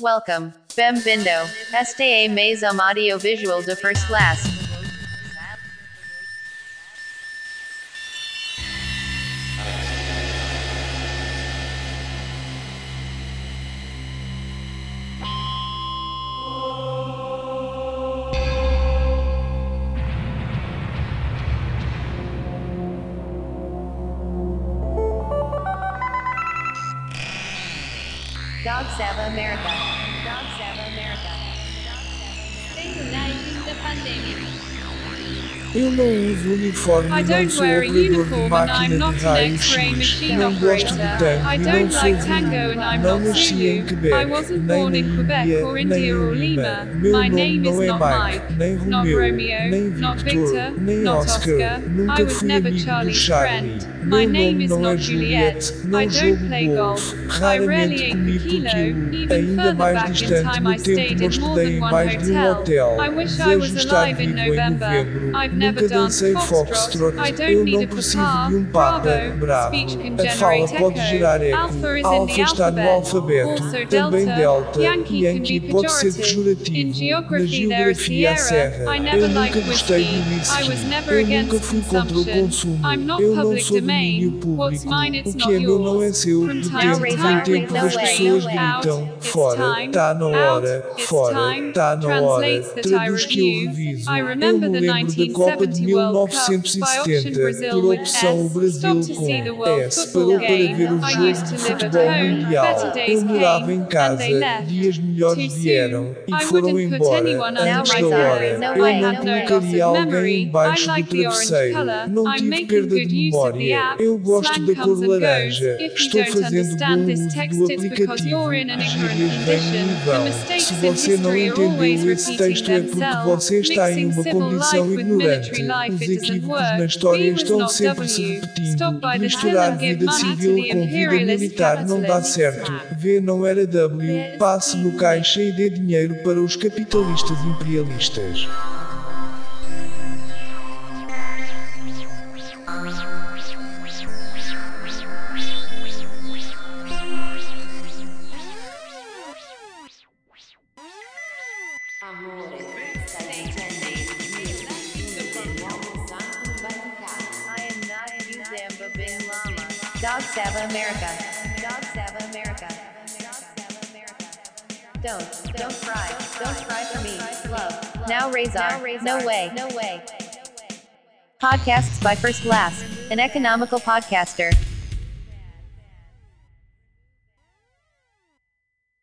Welcome. Bem-vindo. Este é mais audiovisual de first class. Dog Sava America. Dog Sava America. Legalizing the pandemic. You uniform I don't wear a uniform and I'm not an X-ray machine operator. I don't like tango and I'm not Zulu. I wasn't born in Quebec or India or Lima. My name is not Mike, not Romeo, not Victor, not Oscar. I was never Charlie's friend. My name is not Juliet. I don't play golf. I rarely ate the kilo. Even further back in time I stayed in more than one hotel. I wish I was alive in November. I've Nunca dancei foxtrot. Eu não preciso de um papa. Bravo. A fala pode gerar eco. Alfa está no alfabeto. Também delta. Yankee pode ser pejorativo. Na geografia, Sierra. serra. Eu never nunca liked gostei de whisky. I was never Eu against nunca fui contra o consumo. I'm not Eu não public sou domínio domain. What's público. O not que é meu não é seu. De tempo em tempo as pessoas gritam fora, time. tá na hora, fora, time. tá na hora. Traduz que eu reviso. Eu remember me the lembro da Copa de 1970 World Cup. By option 1970. Brazil Por opção o. Brasil com S. Parou para ver o jogo de futebol mundial. Eu morava em casa. Dias melhores vieram e foram embora antes da hora. Eu não colocaria alguém embaixo do travesseiro. Não tive perda de memória. Eu gosto da cor laranja. Estou fazendo text, do aplicativo. Gírias me The vão. Se você não entendeu esse texto é porque você está em uma condição ignorante. Os equívocos na história estão sempre se repetindo. Misturar vida civil com vida militar não dá certo. V não era W. Passe no caixa e dê dinheiro para os capitalistas imperialistas. I Dog Sava America. Dog Sava America. Dog Sava America. Don't, don't cry. Don't cry for me. Love. Now Razor. No way. No way. Podcasts by First Class, an economical podcaster.